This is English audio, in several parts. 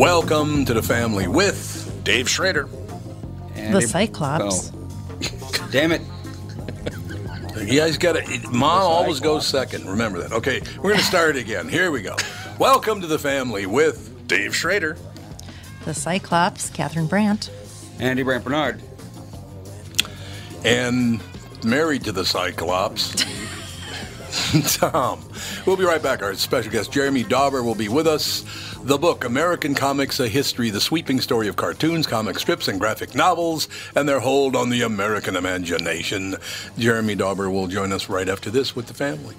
Welcome to the family with Dave Schrader. The Cyclops. Oh. Damn it. You guys got to. Mom always goes second. Remember that. Okay, we're going to start again. Here we go. Welcome to the family with Dave Schrader. The Cyclops, Catherine Brandt. Andy Brant Bernard. and married to the Cyclops, Tom. We'll be right back. Our special guest, Jeremy Dauber, will be with us. The book, American Comics, A History, the sweeping story of cartoons, comic strips, and graphic novels, and their hold on the American imagination. Jeremy Dauber will join us right after this with the family.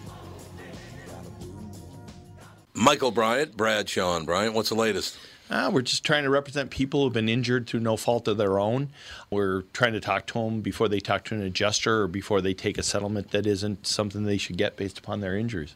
Michael Bryant, Brad Sean Bryant, what's the latest? Uh, we're just trying to represent people who've been injured through no fault of their own. We're trying to talk to them before they talk to an adjuster or before they take a settlement that isn't something they should get based upon their injuries.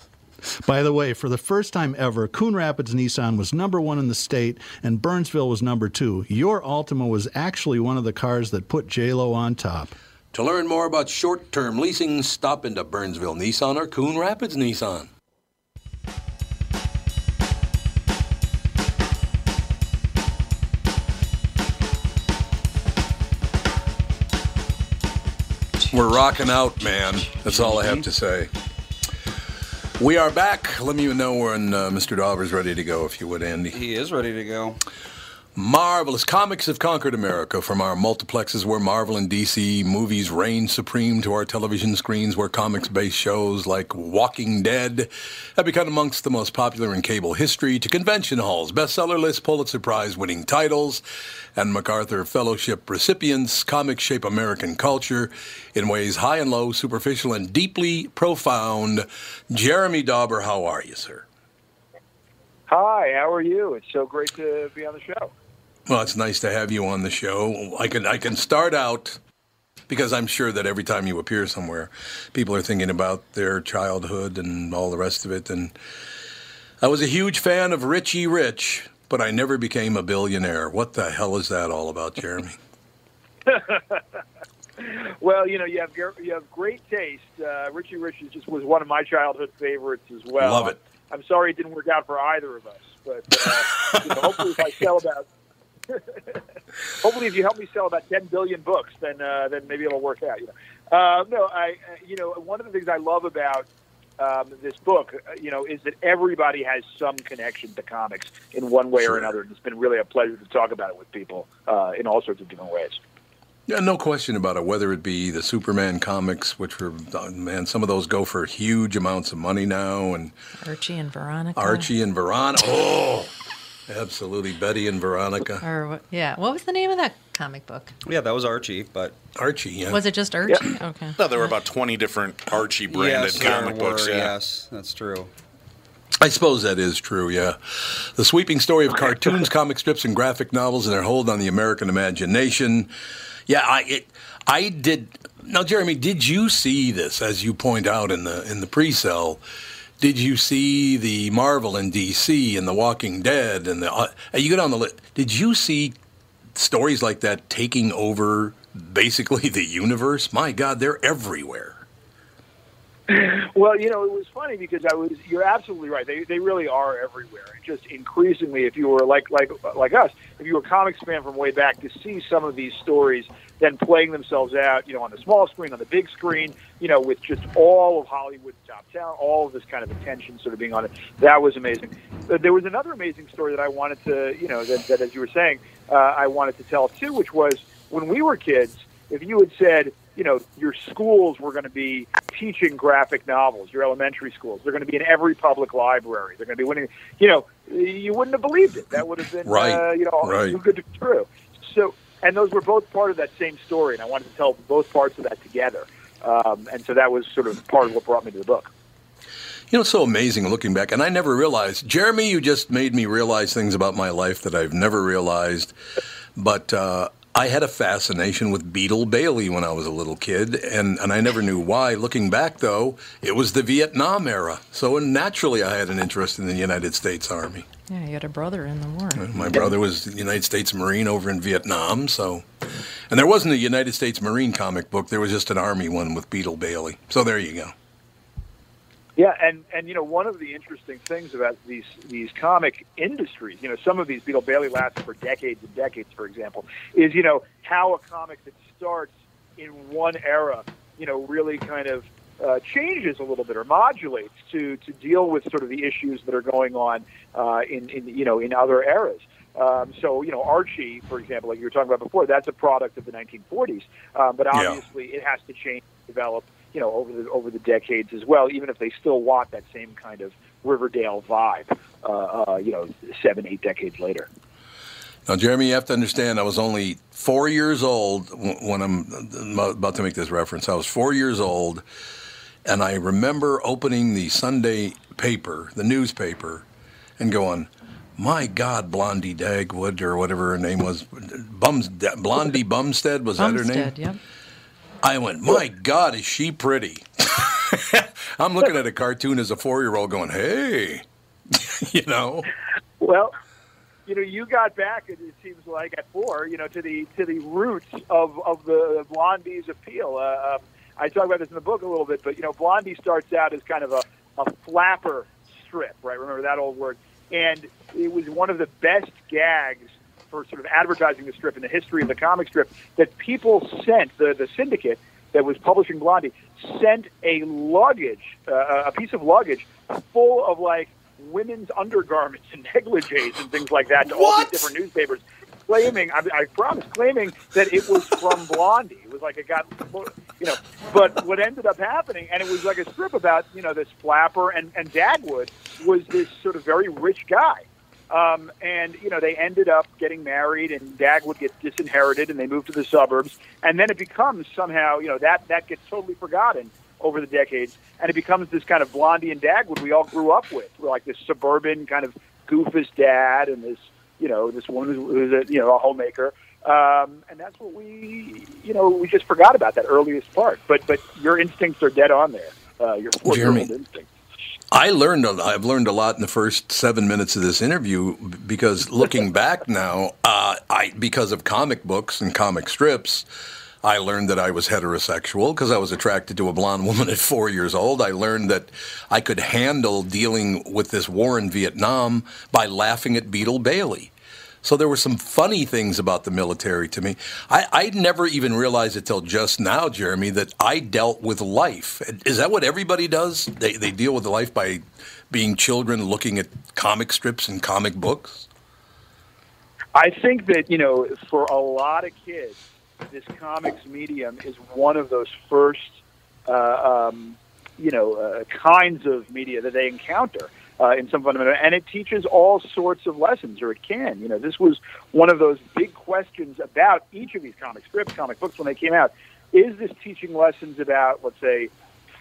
By the way, for the first time ever, Coon Rapids Nissan was number one in the state and Burnsville was number two. Your Altima was actually one of the cars that put JLo on top. To learn more about short-term leasing, stop into Burnsville Nissan or Coon Rapids Nissan. We're rocking out, man. That's all I have to say. We are back. Let me know when uh, Mr. Dauber's ready to go, if you would, Andy. He is ready to go. Marvelous comics have conquered America from our multiplexes where Marvel and DC movies reign supreme to our television screens where comics based shows like Walking Dead have become amongst the most popular in cable history to convention halls, bestseller lists, Pulitzer Prize winning titles, and MacArthur Fellowship recipients. Comics shape American culture in ways high and low, superficial and deeply profound. Jeremy Dauber, how are you, sir? Hi, how are you? It's so great to be on the show. Well, it's nice to have you on the show. I can I can start out because I'm sure that every time you appear somewhere, people are thinking about their childhood and all the rest of it. And I was a huge fan of Richie Rich, but I never became a billionaire. What the hell is that all about, Jeremy? Well, you know, you have you have great taste. Uh, Richie Rich is just was one of my childhood favorites as well. Love it. I'm sorry it didn't work out for either of us, but uh, you know, hopefully, if I sell about, hopefully, if you help me sell about 10 billion books, then uh, then maybe it'll work out. You know, uh, no, I uh, you know one of the things I love about um, this book, uh, you know, is that everybody has some connection to comics in one way Sure. or another. And it's been really a pleasure to talk about it with people uh, in all sorts of different ways. Yeah, no question about it. Whether it be the Superman comics, which were man, some of those go for huge amounts of money now, and Archie and Veronica. Archie and Veronica. Oh, absolutely, Betty and Veronica. Or? Yeah. What was the name of that comic book? Yeah, that was Archie, but Archie, yeah. Was it just Archie? Okay. No, there were about 20 different Archie branded yes, comic there books. were, Yeah. Yes, that's true. I suppose that is true, yeah. The sweeping story of cartoons, comic strips, and graphic novels and their hold on the American imagination. Yeah, I it, I did. Now, Jeremy, did you see this as you point out in the in the pre-sell? Did you see the Marvel and DC and the Walking Dead and the? Uh, you go down the list. Did you see stories like that taking over basically the universe? My God, they're everywhere. Well, you know, it was funny because I was. You're absolutely right. They they really are everywhere. And just increasingly, if you were like like like us, if you were a comics fan from way back, to see some of these stories then playing themselves out, you know, on the small screen, on the big screen, you know, with just all of Hollywood's top talent, all of this kind of attention sort of being on it. That was amazing. Uh, There was another amazing story that I wanted to, you know, that, that as you were saying, uh, I wanted to tell too, which was when we were kids. If you had said, you know, your schools were going to be teaching graphic novels, your elementary schools, they're going to be in every public library, they're going to be winning, you know, you wouldn't have believed it. That would have been, Right, uh, you know, right. too good to be true. So, and those were both part of that same story, and I wanted to tell both parts of that together. Um, and so that was sort of part of what brought me to the book. You know, it's so amazing looking back, and I never realized. Jeremy, you just made me realize things about my life that I've never realized. But uh, I had a fascination with Beetle Bailey when I was a little kid, and, and I never knew why. Looking back, though, it was the Vietnam era. So naturally, I had an interest in the United States Army. Yeah, you had a brother in the war. My brother was United States Marine over in Vietnam, so. And there wasn't a United States Marine comic book, there was just an Army one with Beetle Bailey. So there you go. Yeah, and and you know one of the interesting things about these these comic industries, you know, some of these Beetle Bailey lasted for decades and decades, for example, is you know how a comic that starts in one era, you know, really kind of uh, changes a little bit or modulates to to deal with sort of the issues that are going on uh, in in you know in other eras. Um, so you know Archie, for example, like you were talking about before, that's a product of the 1940s, um, but Yeah. obviously it has to change, develop, you know, over the over the decades as well. Even if they still want that same kind of Riverdale vibe, uh, uh, you know, seven, eight decades later. Now, Jeremy, you have to understand, I was only four years old when I'm about to make this reference. I was four years old, and I remember opening the Sunday paper, the newspaper, and going, my God, Blondie Dagwood, or whatever her name was, Bums, Blondie Bumstead, was that her name? Bumstead, yep. I went, my God, is she pretty? I'm looking at a cartoon as a four year old going, hey, you know? Well, you know, you got back. It, it seems like at four, you know, to the to the roots of of the Blondie's appeal. Uh, um, I talk about this in the book a little bit, but you know, Blondie starts out as kind of a, a flapper strip, right? Remember that old word? And it was one of the best gags for sort of advertising the strip in the history of the comic strip that people sent the the syndicate that was publishing Blondie sent a luggage, uh, a piece of luggage full of like women's undergarments and negligees and things like that to all these different newspapers, claiming, I, I promise, claiming that it was from Blondie. It was like it got, you know, but what ended up happening, and it was like a strip about, you know, this flapper, and, and Dagwood was this sort of very rich guy. Um, and you know they ended up getting married, and Dagwood gets disinherited, and they move to the suburbs. And then it becomes somehow, you know, that that gets totally forgotten over the decades, and it becomes this kind of Blondie and Dagwood we all grew up with, like this suburban kind of goofus dad, and this you know this woman who's a you know a homemaker. Um, and that's what we, you know, we just forgot about that earliest part. But but your instincts are dead on there. Uh, your Jeremy. instincts. I learned. A, I've learned a lot in the first seven minutes of this interview because looking back now, uh, I because of comic books and comic strips, I learned that I was heterosexual because I was attracted to a blonde woman at four years old. I learned that I could handle dealing with this war in Vietnam by laughing at Beetle Bailey. So there were some funny things about the military to me. I, I never even realized it till just now, Jeremy, that I dealt with life. Is that what everybody does? They, they deal with life by being children looking at comic strips and comic books? I think that you know, for a lot of kids, this comics medium is one of those first, uh, um, you know, uh, kinds of media that they encounter uh, in some fundamental, and it teaches all sorts of lessons, or it can. You know, this was one of those big questions about each of these comic strips, comic books when they came out. Is this teaching lessons about, let's say,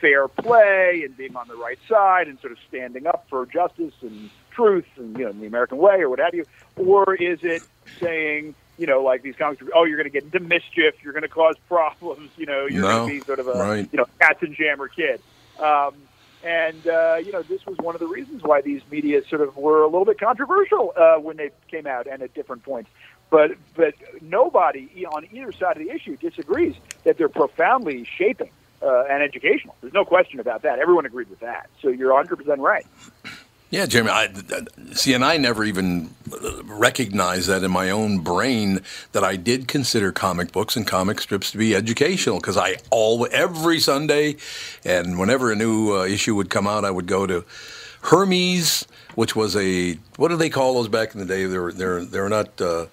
fair play and being on the right side and sort of standing up for justice and truth and you know the American way or what have you, or is it saying you know, like these comics. Oh, you're going to get into mischief. You're going to cause problems. You know, you're No, going to be sort of a right. you know Katzenjammer Kid. Um, and uh, you know, this was one of the reasons why these media sort of were a little bit controversial uh, when they came out and at different points. But but nobody on either side of the issue disagrees that they're profoundly shaping uh, and educational. There's no question about that. Everyone agreed with that. So you're 100 percent right. Yeah, Jeremy. I, see, and I never even recognized that in my own brain that I did consider comic books and comic strips to be educational because I all every Sunday, and whenever a new uh, issue would come out, I would go to Hermes, which was a what do they call those back in the day? They were they're they're not. Uh,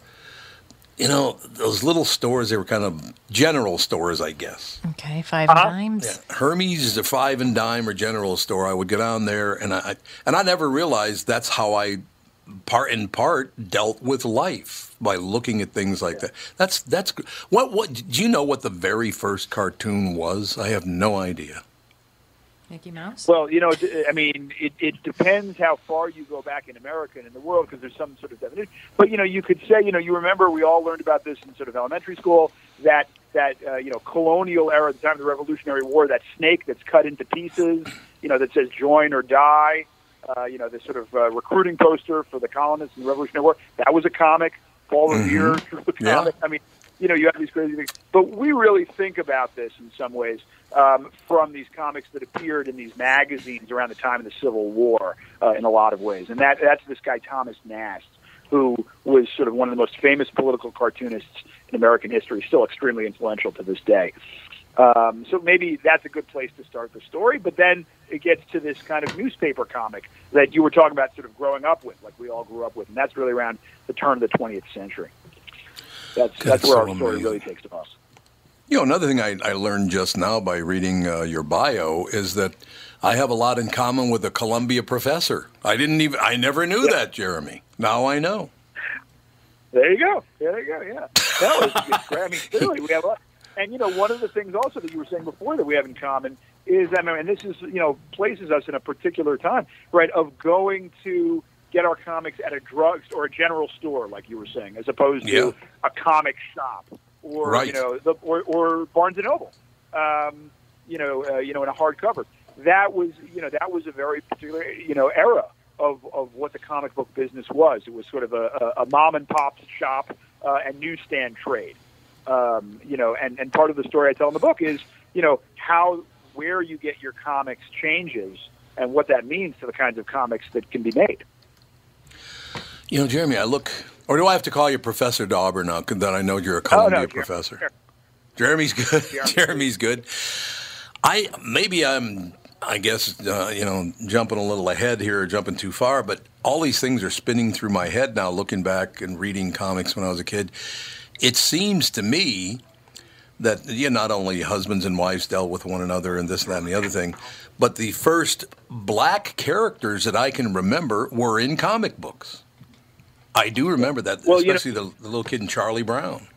you know those little stores. They were kind of general stores, I guess. Okay, 5 Uh-huh. times. Hermes, the five and dime or general store. I would go down there, and I and I never realized that's how I, part in part, dealt with life by looking at things like that. That's that's what what. Do you know what the very first cartoon was? I have no idea. Mickey Mouse. Well, you know, I mean, it, it depends how far you go back in America and in the world because there's some sort of definition. But you know, you could say, you know, you remember we all learned about this in sort of elementary school that that uh, you know colonial era, the time of the Revolutionary War, that snake that's cut into pieces, you know, that says "join or die." Uh, you know, this sort of uh, recruiting poster for the colonists in the Revolutionary War. That was a comic. Paul Revere drew a Yeah. comic. I mean, you know, you have these crazy things. But we really think about this in some ways um, from these comics that appeared in these magazines around the time of the Civil War uh, in a lot of ways. And that that's this guy, Thomas Nast, who was sort of one of the most famous political cartoonists in American history, still extremely influential to this day. Um, so maybe that's a good place to start the story. But then it gets to this kind of newspaper comic that you were talking about sort of growing up with, like we all grew up with. And that's really around the turn of the 20th century. That's, that's That's where so our story amazing. really takes off. You know, another thing I, I learned just now by reading uh, your bio is that I have a lot in common with a Columbia professor. I didn't even I never knew that, Jeremy. Now I know. There you go. There you go. Yeah. It's, it's great. I mean, clearly we have a, and you know, one of the things also that you were saying before that we have in common is, I mean, and this is, you know, places us in a particular time, right, of going to get our comics at a drug or a general store, like you were saying, as opposed Yeah. to a comic shop or, Right. you know, the, or, or Barnes and Noble, um, you know, uh, you know, in a hardcover. That was, you know, that was a very particular, you know, era of, of what the comic book business was. It was sort of a, a, a mom and pop shop uh, and newsstand trade. Um, you know, and, and part of the story I tell in the book is, you know, how where you get your comics changes and what that means to the kinds of comics that can be made. You know, Jeremy, I look, or do I have to call you Professor Dauber now? That I know you're a Oh, Columbia no, Jer- professor. Jeremy's good. Jeremy's Jeremy's good. I maybe I'm, I guess, uh, you know, jumping a little ahead here, or jumping too far, but all these things are spinning through my head now. Looking back and reading comics when I was a kid, it seems to me that yeah, not only husbands and wives dealt with one another and this, that, and the other thing, but the first black characters that I can remember were in comic books. I do remember that, Well, you know- especially the, the little kid in Charlie Brown.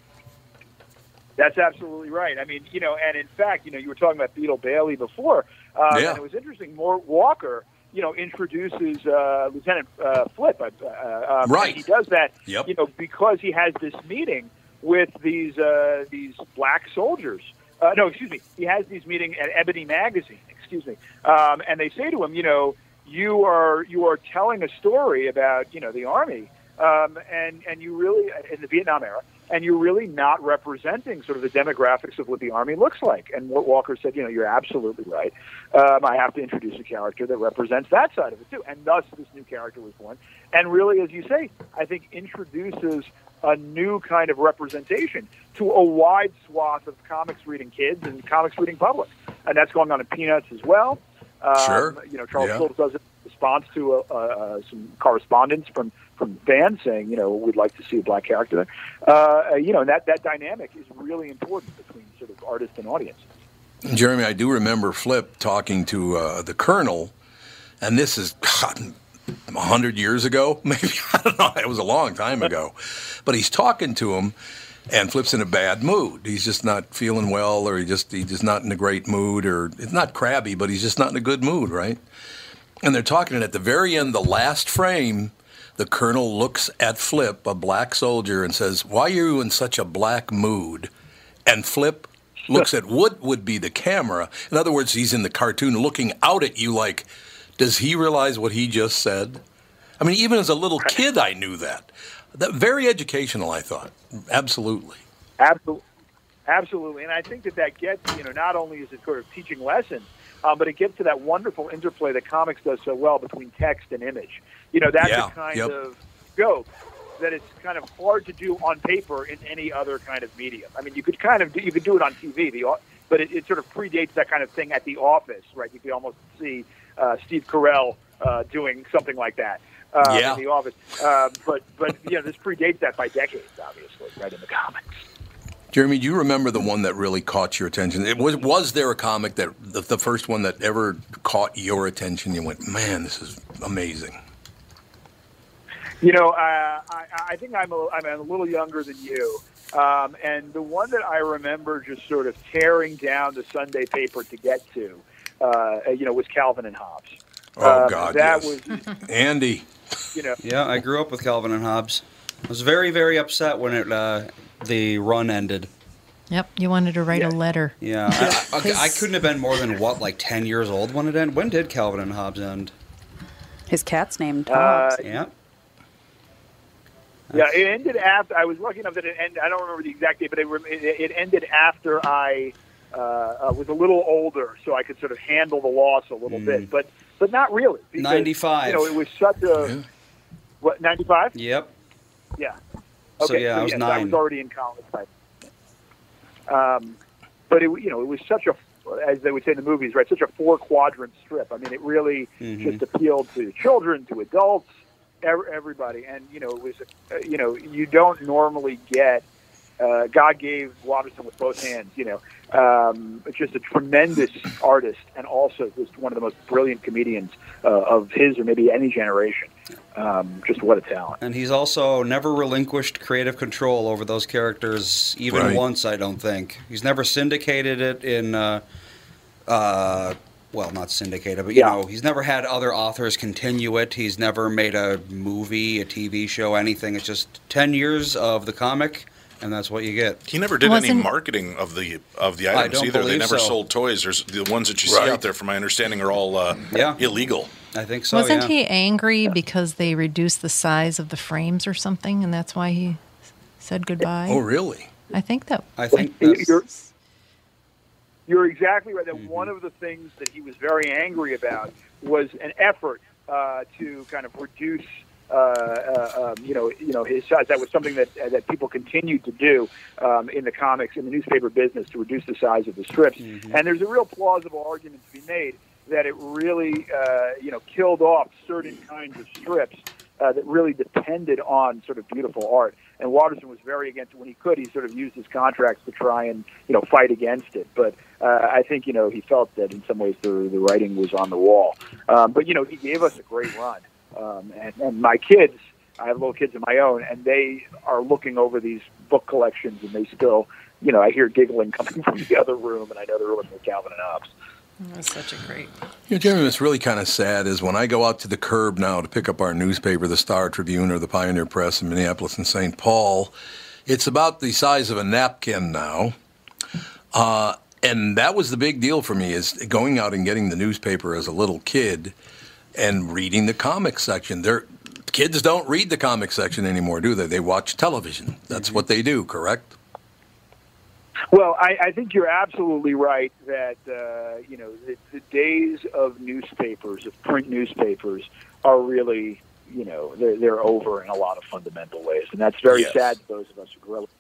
That's absolutely right. I mean, you know, and in fact, you know, you were talking about Beetle Bailey before, um, Yeah. and it was interesting. Mort Walker, you know, introduces uh, Lieutenant uh, Flip. Uh, uh, um, Right. He does that, Yep. you know, because he has this meeting with these uh, these black soldiers. Uh, no, excuse me. He has these meeting at Ebony Magazine. Excuse me. Um, and they say to him, you know, you are you are telling a story about you know the army, um, and and you really in the Vietnam era, and you're really not representing sort of the demographics of what the army looks like. And Mort Walker said, you know, you're absolutely right. Um, I have to introduce a character that represents that side of it too, and thus this new character was born. And really, as you say, I think introduces a new kind of representation to a wide swath of comics reading kids and comics reading public, and that's going on in Peanuts as well. Um, Sure. You know, Charles Yeah. Schulz does it response to uh, uh, some correspondence from from fans saying, you know, we'd like to see a black character. Uh, you know, that that dynamic is really important between sort of artist and audience. Jeremy, I do remember Flip talking to uh, the Colonel, and this is a hundred years ago, maybe I don't know. It was a long time ago, but he's talking to him, and Flip's in a bad mood. He's just not feeling well, or he just he's just not in a great mood, or it's not crabby, but he's just not in a good mood, right? And they're talking, and at the very end, the last frame, the colonel looks at Flip, a black soldier, and says, Why are you in such a black mood? And Flip looks at what would be the camera. In other words, he's in the cartoon looking out at you like, Does he realize what he just said? I mean, even as a little kid, I knew that. that very educational, I thought. Absolutely. Absolutely, absolutely, and I think that that gets you know not only is it sort of teaching lessons, um, but it gets to that wonderful interplay that comics does so well between text and image. You know, that's Yeah, a kind yep. of joke that it's kind of hard to do on paper in any other kind of medium. I mean, you could kind of do, you could do it on TV, the, but it, it sort of predates that kind of thing at the office, right? You could almost see uh, Steve Carell uh, doing something like that. Uh, Yeah. in the office, uh, but but you know this predates that by decades, obviously, right in the comics. Jeremy, do you remember the one that really caught your attention? It was was there a comic that the, the first one that ever caught your attention? You went, man, this is amazing. You know, uh, I, I think I'm a, I'm a little younger than you. Um, and the one that I remember just sort of tearing down the Sunday paper to get to, uh, you know, was Calvin and Hobbes. Oh Uh, God, that yes. was, Andy. you know, Yeah, I grew up with Calvin and Hobbes. I was very, very upset when it uh, the run ended. Yep, you wanted to write Yeah. a letter. Yeah, I, okay, I couldn't have been more than what, like ten years old when it ended. When did Calvin and Hobbes end? His cat's named Uh, Yeah, yeah, it ended after. I was lucky enough that it ended. I don't remember the exact date, but it, it, it ended after I uh, uh, was a little older, so I could sort of handle the loss a little bit, but but not really. 95. You know, it was such a what ninety five. yep. Yeah. So, yeah, I was yes, I was already in college. Um, but it, you know, it was such a, as they would say in the movies, right? Such a four quadrant strip. I mean, it really Mhm. just appealed to children, to adults, everybody. And you know, it was, uh, you know, you don't normally get. Uh, God gave Watterson with both hands. You know, um, just a tremendous artist, and also just one of the most brilliant comedians uh, of his or maybe any generation. Um, just what a talent. And he's also never relinquished creative control over those characters, even Right. once. I don't think he's never syndicated it in. Uh, uh, well, not syndicated, but you Yeah. know, he's never had other authors continue it. He's never made a movie, a TV show, anything. It's just ten years of the comic, and that's what you get. He never did any Wasn't- marketing of the of the items either. They never so. sold toys. There's the ones that you see out there, from my understanding, are all uh, Yeah. illegal. I think so. Wasn't yeah. he angry because they reduced the size of the frames or something, and that's why he said goodbye? Oh, really? I think that. I think You're- that's, you're, you're exactly right. That Mm-hmm. one of the things that he was very angry about was an effort uh, to kind of reduce, uh, uh, um, you know, you know, his size. That was something that uh, that people continued to do um, in the comics in the newspaper business to reduce the size of the strips. Mm-hmm. And there's a real plausible argument to be made that it really, uh, you know, killed off certain kinds of strips uh, that really depended on sort of beautiful art. And Watterson was very against it when he could. He sort of used his contracts to try and you know fight against it. But uh, I think you know he felt that in some ways the the writing was on the wall. Um, but you know he gave us a great run. Um, and, and my kids, I have little kids of my own, and they are looking over these book collections, and they still, you know, I hear giggling coming from the other room, and I know they're looking at Calvin and Hobbes. That's such a great. You know, Jeremy, what's really kind of sad is when I go out to the curb now to pick up our newspaper, the Star Tribune or the Pioneer Press in Minneapolis and St. Paul, it's about the size of a napkin now. Uh, and that was the big deal for me is going out and getting the newspaper as a little kid and reading the comics section. They're, kids don't read the comic section anymore, do they? They watch television. That's what they do, correct? Well, I, I think you're absolutely right that uh, you know the, the days of newspapers, of print newspapers, are really you know they're, they're over in a lot of fundamental ways, and that's very Yes. sad to those of us who grew up.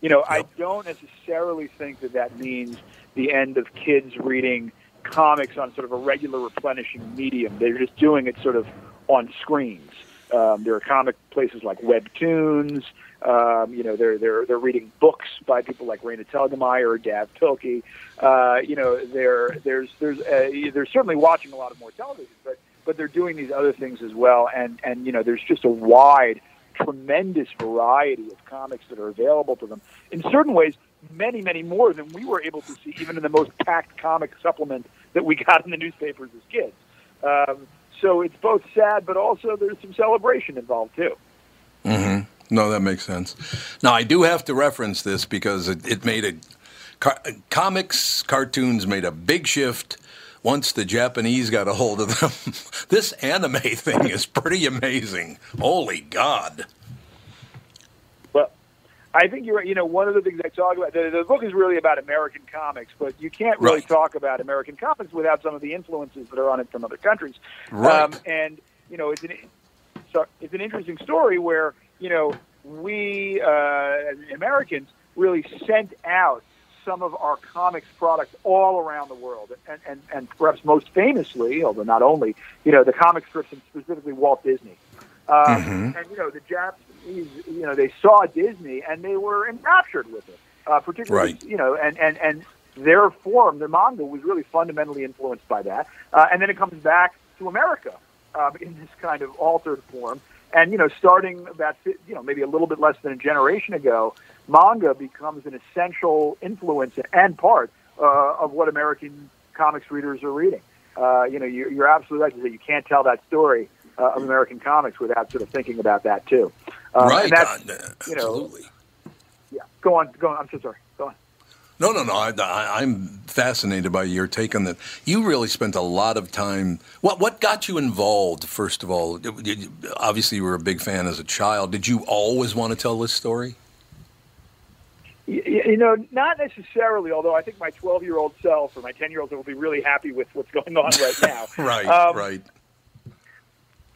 You know, I don't necessarily think that that means the end of kids reading comics on sort of a regular replenishing medium. They're just doing it sort of on screens. Um, there are comic places like Webtoons. Um, you know, they're they're they're reading books by people like Raina Telgemeier or Dav Pilkey. Uh, you know, they're there's there's uh, they're certainly watching a lot of more television, but but they're doing these other things as well. And and you know, there's just a wide, tremendous variety of comics that are available to them. In certain ways, many many more than we were able to see, even in the most packed comic supplement that we got in the newspapers as kids. Um, so it's both sad, but also there's some celebration involved too. No, that makes sense. Now, I do have to reference this because it, it made a. Car, comics, cartoons made a big shift once the Japanese got a hold of them. this anime thing is pretty amazing. Holy God. I think you're right. You know, one of the things I talk about, the, the book is really about American comics, but you can't really Right. talk about American comics without some of the influences that are on it from other countries. Right. Um, and, you know, it's an, it's an interesting story where, you know, we, uh, as Americans, really sent out some of our comics products all around the world, and, and, and perhaps most famously, although not only, you know, the comic strips and specifically Walt Disney. Um, And you know, the Japanese, you know, they saw Disney and they were enraptured with it. Uh, particularly, Right. you know, and and and their form, their manga, was really fundamentally influenced by that. Uh, and then it comes back to America um, in this kind of altered form. And you know, starting about you know maybe a little bit less than a generation ago, manga becomes an essential influence and part uh, of what American comics readers are reading. Uh, you know, you're, you're absolutely right to say you can't tell that story uh, of American comics without sort of thinking about that too. Um, right. And that's, uh, you know, absolutely. yeah. Go on, go on. I'm so sorry. Go on. No, no, no. I, I, I'm fascinated by your take on that. You really spent a lot of time. What what got you involved? First of all, obviously you were a big fan as a child. Did you always want to tell this story? You know, not necessarily. Although I think my 12 year old self or my 10 year old self will be really happy with what's going on right now. Right, Um, right.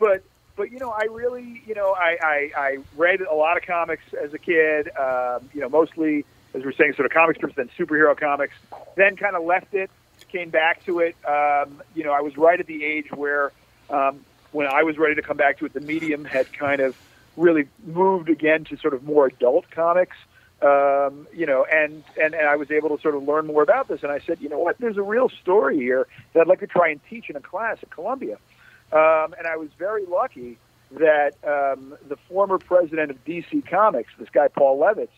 But but you know, I really you know I, I I read a lot of comics as a kid. Um, you know, mostly as we're saying, sort of comic strips, then superhero comics. Then kind of left it, came back to it. Um, you know, I was right at the age where um, when I was ready to come back to it, the medium had kind of really moved again to sort of more adult comics. Um, you know, and, and and I was able to sort of learn more about this. And I said, you know what? There's a real story here that I'd like to try and teach in a class at Columbia. Um, and I was very lucky that um, the former president of DC Comics, this guy Paul Levitz,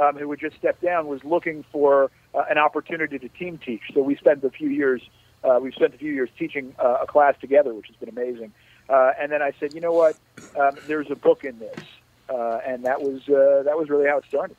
um, who had just stepped down, was looking for uh, an opportunity to team teach. So we spent a few years. Uh, we've spent a few years teaching uh, a class together, which has been amazing. Uh, and then I said, you know what? Um, there's a book in this, uh, and that was uh, that was really how it started.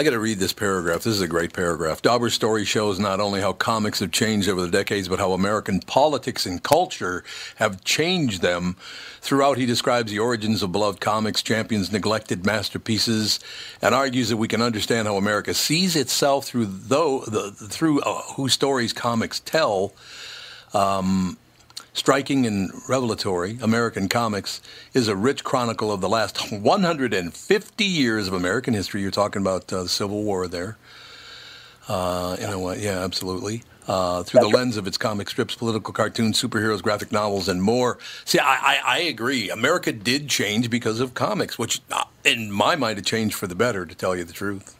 I got to read this paragraph. This is a great paragraph. Dauber's story shows not only how comics have changed over the decades, but how American politics and culture have changed them. Throughout, he describes the origins of beloved comics, champions neglected masterpieces, and argues that we can understand how America sees itself through though the through uh, whose stories comics tell. Um, Striking and revelatory, American Comics is a rich chronicle of the last 150 years of American history. You're talking about uh, the Civil War there. Uh, in a way, yeah, absolutely. Uh, through the lens of its comic strips, political cartoons, superheroes, graphic novels, and more. See, I, I, I agree. America did change because of comics, which, uh, in my mind, it changed for the better, to tell you the truth.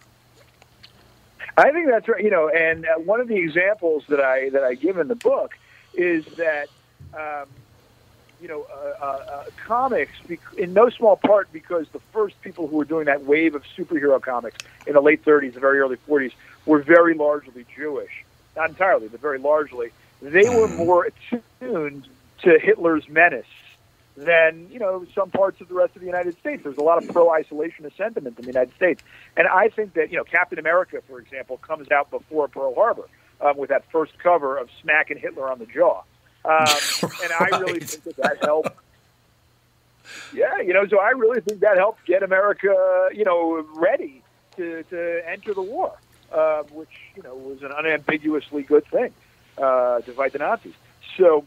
I think that's right. You know, and uh, one of the examples that I that I give in the book is that um, you know uh, uh, uh, comics, bec- in no small part because the first people who were doing that wave of superhero comics in the late 30s, the very early 40s, were very largely Jewish. Not entirely, but very largely. They were more attuned to Hitler's menace than you know some parts of the rest of the United States. There's a lot of pro-isolationist sentiment in the United States, and I think that you know Captain America, for example, comes out before Pearl Harbor um, with that first cover of smacking Hitler on the jaw, um, and I really think that that helped. Yeah, you know, so I really think that helped get America, you know, ready to, to enter the war, uh, which you know was an unambiguously good thing uh, to fight the Nazis. So,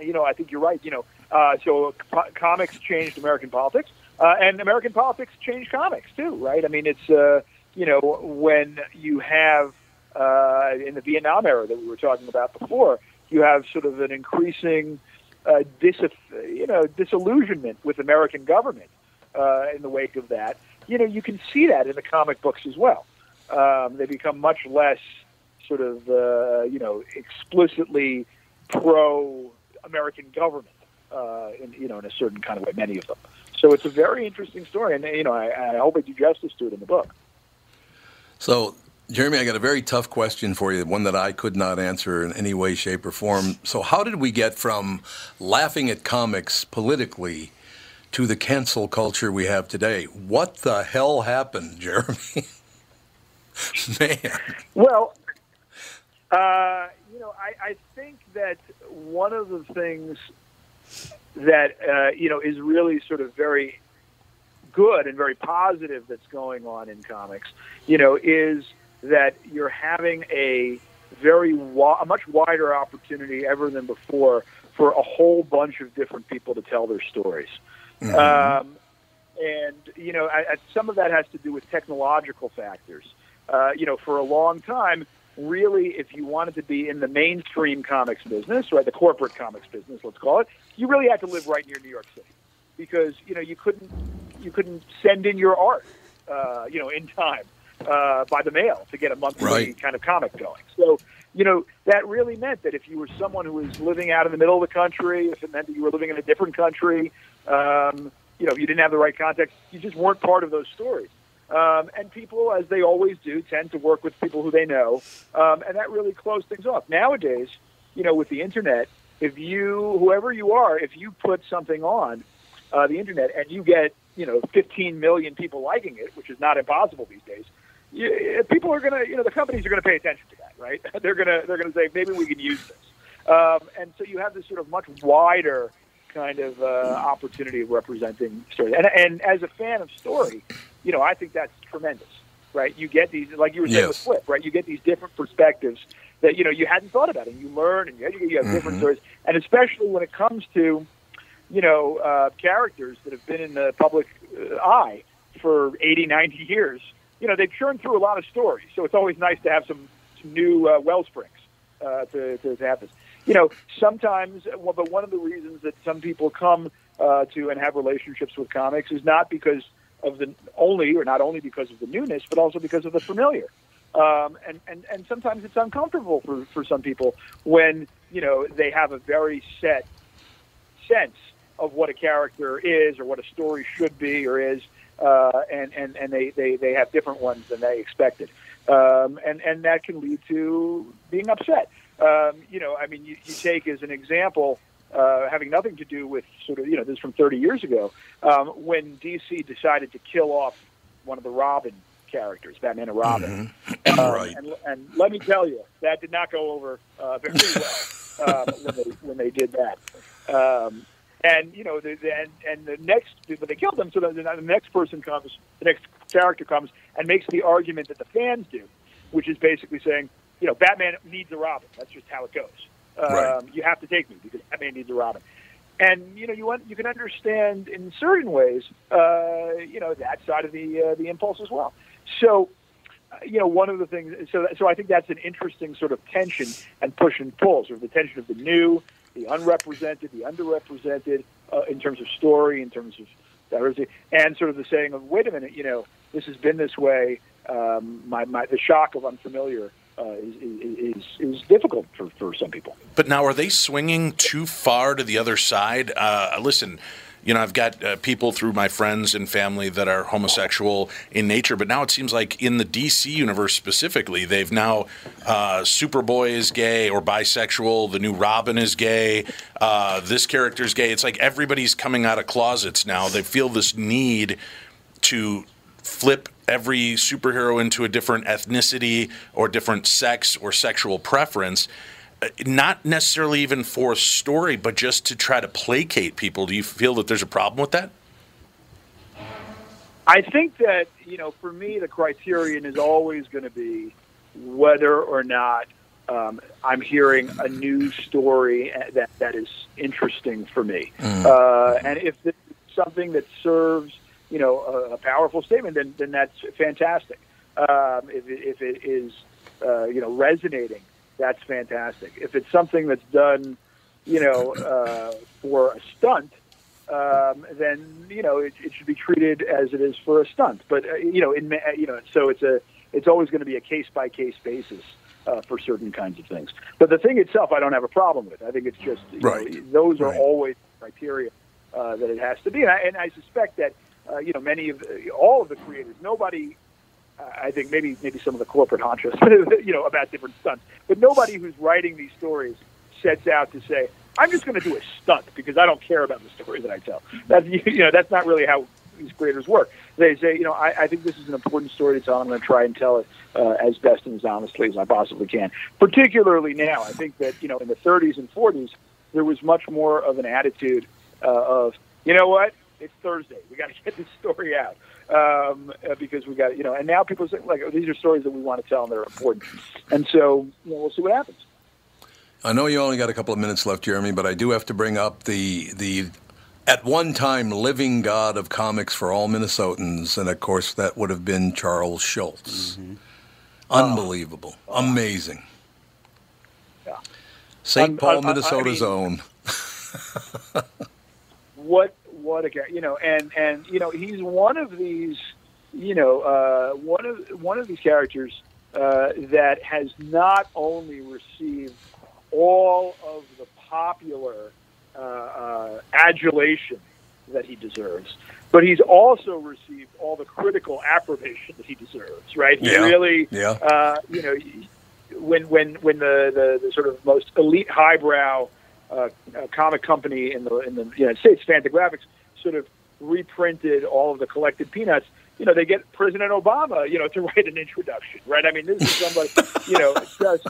you know, I think you're right. You know, uh, so co- comics changed American politics, uh, and American politics changed comics too, right? I mean, it's uh, you know when you have uh, in the Vietnam era that we were talking about before, you have sort of an increasing uh, dis- you know disillusionment with American government uh, in the wake of that. You know, you can see that in the comic books as well. Um, they become much less sort of uh, you know explicitly pro American government, uh, in, you know, in a certain kind of way. Many of them. So it's a very interesting story, and you know, I, I hope I do justice to it in the book. So Jeremy, I got a very tough question for you, one that I could not answer in any way, shape, or form. So, how did we get from laughing at comics politically to the cancel culture we have today? What the hell happened, Jeremy? Man. Well, uh, you know, I, I think that one of the things that uh, you know is really sort of very good and very positive that's going on in comics, you know, is that you're having a very wa- a much wider opportunity ever than before for a whole bunch of different people to tell their stories. Um, and you know, I, I, some of that has to do with technological factors. Uh, you know, for a long time, really, if you wanted to be in the mainstream comics business, right, the corporate comics business, let's call it, you really had to live right near New York City because you know you couldn't you couldn't send in your art, uh, you know, in time uh, by the mail to get a monthly Right. kind of comic going. So you know that really meant that if you were someone who was living out in the middle of the country, if it meant that you were living in a different country, um, you know, if you didn't have the right context, you just weren't part of those stories. Um, and people, as they always do, tend to work with people who they know, um, and that really closed things off. Nowadays, you know, with the internet, if you, whoever you are, if you put something on uh, the internet and you get, you know, 15 million people liking it, which is not impossible these days, you, people are going to, you know, the companies are going to pay attention to that, right? they're going to, they're going to say maybe we can use this, um, and so you have this sort of much wider kind of uh, opportunity of representing story. And, and as a fan of story, you know, I think that's tremendous, right? You get these, like you were saying with Flip, right? You get these different perspectives that you know you hadn't thought about, and you learn and you educate. You have different stories, and especially when it comes to, you know, uh, characters that have been in the public uh, eye for 80, 90 years. You know, they've churned through a lot of stories, so it's always nice to have some, some new uh, well springs uh, to, to, to have this. You know, sometimes, well, but one of the reasons that some people come uh, to and have relationships with comics is not because of the only, or not only because of the newness, but also because of the familiar. Um, and, and, and sometimes it's uncomfortable for, for some people when, you know, they have a very set sense of what a character is or what a story should be or is, uh, and, and, and they, they, they have different ones than they expected. Um, and, and that can lead to being upset. Um, you know, I mean, you, you take as an example, uh, having nothing to do with sort of, you know, this is from 30 years ago, um, when DC decided to kill off one of the Robin characters, Batman and Robin. Um, Right. and, and let me tell you, that did not go over uh, very well um, when, they, when they did that. Um, and you know, the, the, and, and the next, but they killed them. So the, the next person comes, the next character comes and makes the argument that the fans do, which is basically saying, you know, Batman needs a Robin. That's just how it goes. Um, Right. You have to take me because Batman needs a Robin. And you know, you want, you can understand in certain ways, uh, you know, that side of the uh, the impulse as well. So, uh, you know, one of the things. So, so I think that's an interesting sort of tension and push and pull, sort of the tension of the new, the unrepresented, the underrepresented, uh, in terms of story, in terms of diversity, and sort of the saying of, wait a minute, you know, this has been this way. Um, my, my the shock of unfamiliar uh, is, is is difficult for, for some people. But now, are they swinging too far to the other side? Uh, listen, you know, I've got uh, people through my friends and family that are homosexual in nature, but now it seems like in the DC universe specifically, they've now uh, Superboy is gay or bisexual. The new Robin is gay. Uh, this character is gay. It's like everybody's coming out of closets now. They feel this need to flip every superhero into a different ethnicity or different sex or sexual preference not necessarily even for a story but just to try to placate people. Do you feel that there's a problem with that? I think that you know, for me, the criterion is always going to be whether or not um, I'm hearing a new story that that is interesting for me, uh, and if it's something that serves you know a, a powerful statement, then then that's fantastic. Um, if, it, if it is uh, you know resonating, that's fantastic. If it's something that's done, you know, uh, for a stunt, um, then you know it, it should be treated as it is for a stunt. But uh, you know, in you know, so it's a it's always going to be a case by case basis uh, for certain kinds of things. But the thing itself, I don't have a problem with. I think it's just you Right. know, those are Right. always criteria uh, that it has to be, and I, and I suspect that uh, you know many of the, all of the creators, nobody I think maybe maybe some of the corporate honchos, you know, about different stunts. But nobody who's writing these stories sets out to say, "I'm just going to do a stunt because I don't care about the story that I tell." That's you know, that's not really how these creators work. They say, you know, I, I think this is an important story to tell. I'm going to try and tell it uh, as best and as honestly as I possibly can. Particularly now, I think that you know, in the 30s and 40s, there was much more of an attitude uh, of, you know what, it's Thursday, we got to get this story out um, uh, because we got you know, and now people say like, oh, these are stories that we want to tell and they're important, and so you know, we'll see what happens. I know you only got a couple of minutes left, Jeremy, but I do have to bring up the the at one time living god of comics for all Minnesotans, and of course that would have been Charles Schulz. Mm-hmm. Unbelievable, amazing. Yeah. St. Paul, I- I- I Minnesota's mean- own. what what a guy you know and and you know he's one of these you know uh, one of one of these characters uh, that has not only received all of the popular uh, uh, adulation that he deserves, but he's also received all the critical approbation that he deserves. Right? He Yeah. really, Yeah. uh, you know, when when when the, the, the sort of most elite highbrow uh, uh, comic company in the in the United States, Fantagraphics, sort of reprinted all of the collected peanuts. You know, they get President Obama, you know, to write an introduction, right? I mean, this is somebody, you know, it's just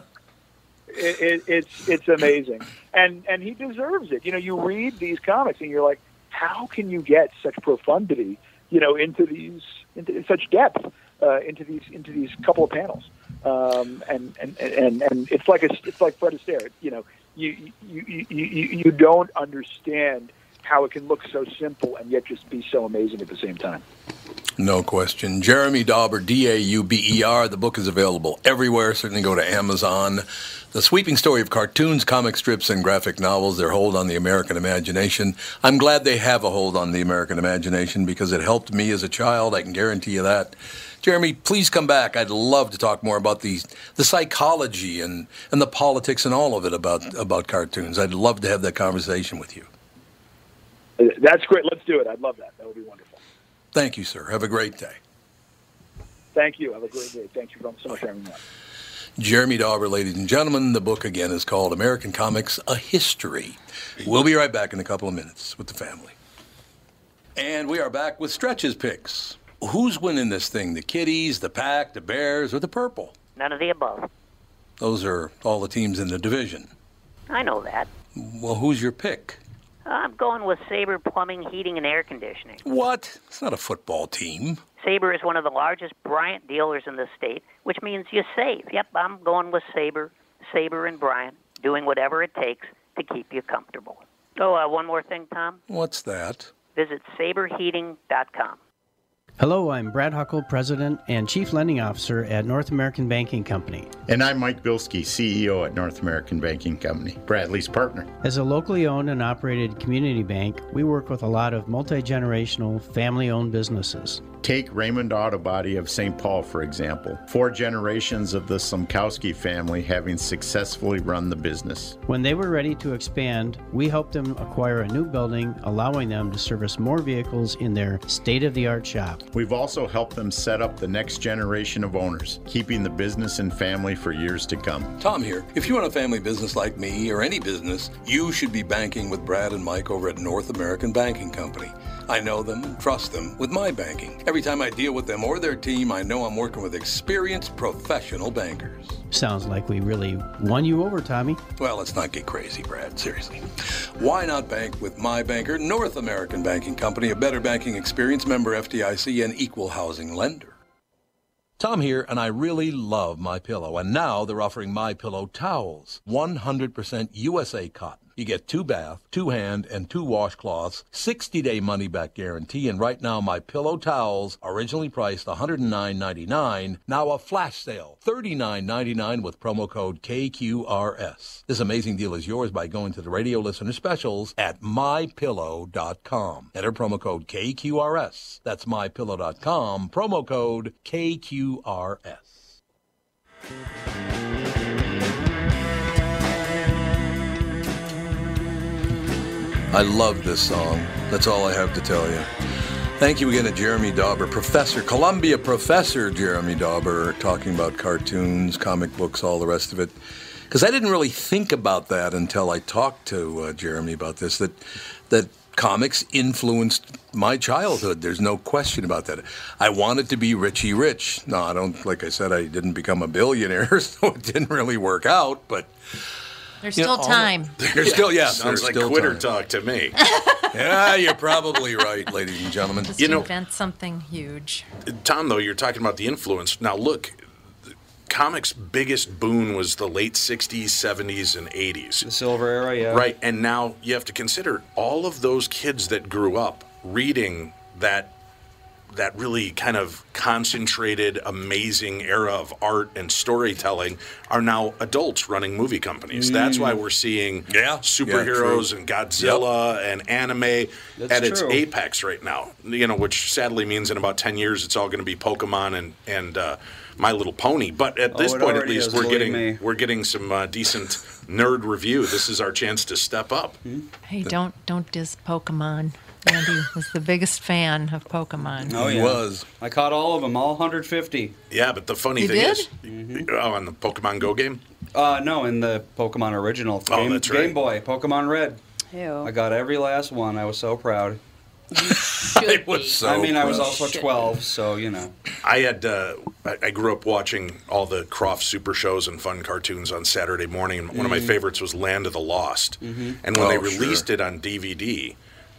it, it, it's it's amazing, and and he deserves it. You know, you read these comics and you're like, how can you get such profundity, you know, into these into in such depth uh, into these into these couple of panels, um, and, and and and it's like a it's like Fred Astaire. You know, you you you you, you don't understand how it can look so simple and yet just be so amazing at the same time. No question. Jeremy Dauber, D A U B E R. The book is available everywhere. Certainly go to Amazon. The sweeping story of cartoons, comic strips, and graphic novels, their hold on the American imagination. I'm glad they have a hold on the American imagination because it helped me as a child. I can guarantee you that. Jeremy, please come back. I'd love to talk more about the the psychology and, and the politics and all of it about about cartoons. I'd love to have that conversation with you. That's great. Let's do it. I'd love that. That would be wonderful. Thank you, sir. Have a great day. Thank you. Have a great day. Thank you so much for having me on. Jeremy Dauber, ladies and gentlemen. The book again is called American Comics: A History. We'll be right back in a couple of minutes with the family. And we are back with stretches picks. Who's winning this thing? The Kitties, the Pack, the Bears, or the Purple? None of the above. Those are all the teams in the division. I know that. Well, who's your pick? I'm going with Sabre Plumbing, Heating, and Air Conditioning. What? It's not a football team. Sabre is one of the largest Bryant dealers in the state, which means you save. Yep, I'm going with Sabre, Sabre and Bryant, doing whatever it takes to keep you comfortable. Oh, uh, one more thing, Tom. What's that? Visit saberheating.com. Hello, I'm Brad Huckle, President and Chief Lending Officer at North American Banking Company. And I'm Mike Bilski, CEO at North American Banking Company, Bradley's partner. As a locally owned and operated community bank, we work with a lot of multi generational, family owned businesses. Take Raymond Auto Body of St. Paul, for example. Four generations of the Sumkowski family having successfully run the business. When they were ready to expand, we helped them acquire a new building, allowing them to service more vehicles in their state of the art shop. We've also helped them set up the next generation of owners, keeping the business and family for years to come. Tom here. If you run a family business like me or any business, you should be banking with Brad and Mike over at North American Banking Company. I know them and trust them with my banking. Every time I deal with them or their team, I know I'm working with experienced professional bankers. Sounds like we really won you over, Tommy. Well, let's not get crazy, Brad. Seriously. Why not bank with my banker, North American Banking Company, a better banking experience, member FDIC, and equal housing lender? Tom here, and I really love my pillow. And now they're offering my pillow towels, 100% USA cotton. You get two bath, two hand, and two washcloths, 60-day money-back guarantee, and right now my pillow towels, originally priced $109.99, now a flash sale, $39.99 with promo code KQRS. This amazing deal is yours by going to the radio listener specials at mypillow.com. Enter promo code KQRS. That's mypillow.com, promo code KQRS. I love this song. That's all I have to tell you. Thank you again to Jeremy Dauber, Professor, Columbia Professor Jeremy Dauber, talking about cartoons, comic books, all the rest of it. Because I didn't really think about that until I talked to uh, Jeremy about this. That that comics influenced my childhood. There's no question about that. I wanted to be Richie Rich. No, I don't. Like I said, I didn't become a billionaire, so it didn't really work out. But There's you know, still all- time. There's still yes. Sounds there's like still quitter time. talk to me. Yeah, you're probably right, ladies and gentlemen. Just You know- invent something huge. Tom, though, you're talking about the influence. Now, look, the comics' biggest boon was the late 60s, 70s, and 80s. The silver era, yeah. Right. And now you have to consider all of those kids that grew up reading that that really kind of concentrated amazing era of art and storytelling are now adults running movie companies. That's why we're seeing Yeah. superheroes Yeah, and Godzilla and anime That's at its apex right now. You know, which sadly means in about 10 years it's all going to be Pokemon and and uh, My Little Pony. But at Oh, this it point at least is, we're getting me. we're getting some uh, decent nerd review. This is our chance to step up. Hey, don't don't diss Pokemon. Andy was the biggest fan of Pokemon. Oh, He yeah. was. I caught all of them, all 150. Yeah, but the funny You thing did? is, oh, on the Pokemon Go game. Uh, no, in the Pokemon original. Oh, Game, that's right. Game Boy, Pokemon Red. Ew. I got every last one. I was so proud. I was so. I mean, I was also 12, so, you know. I had uh, I, I grew up watching all the Krofft Super shows and fun cartoons on Saturday morning. And one of my favorites was Land of the Lost. And when Oh, they sure. released it on DVD,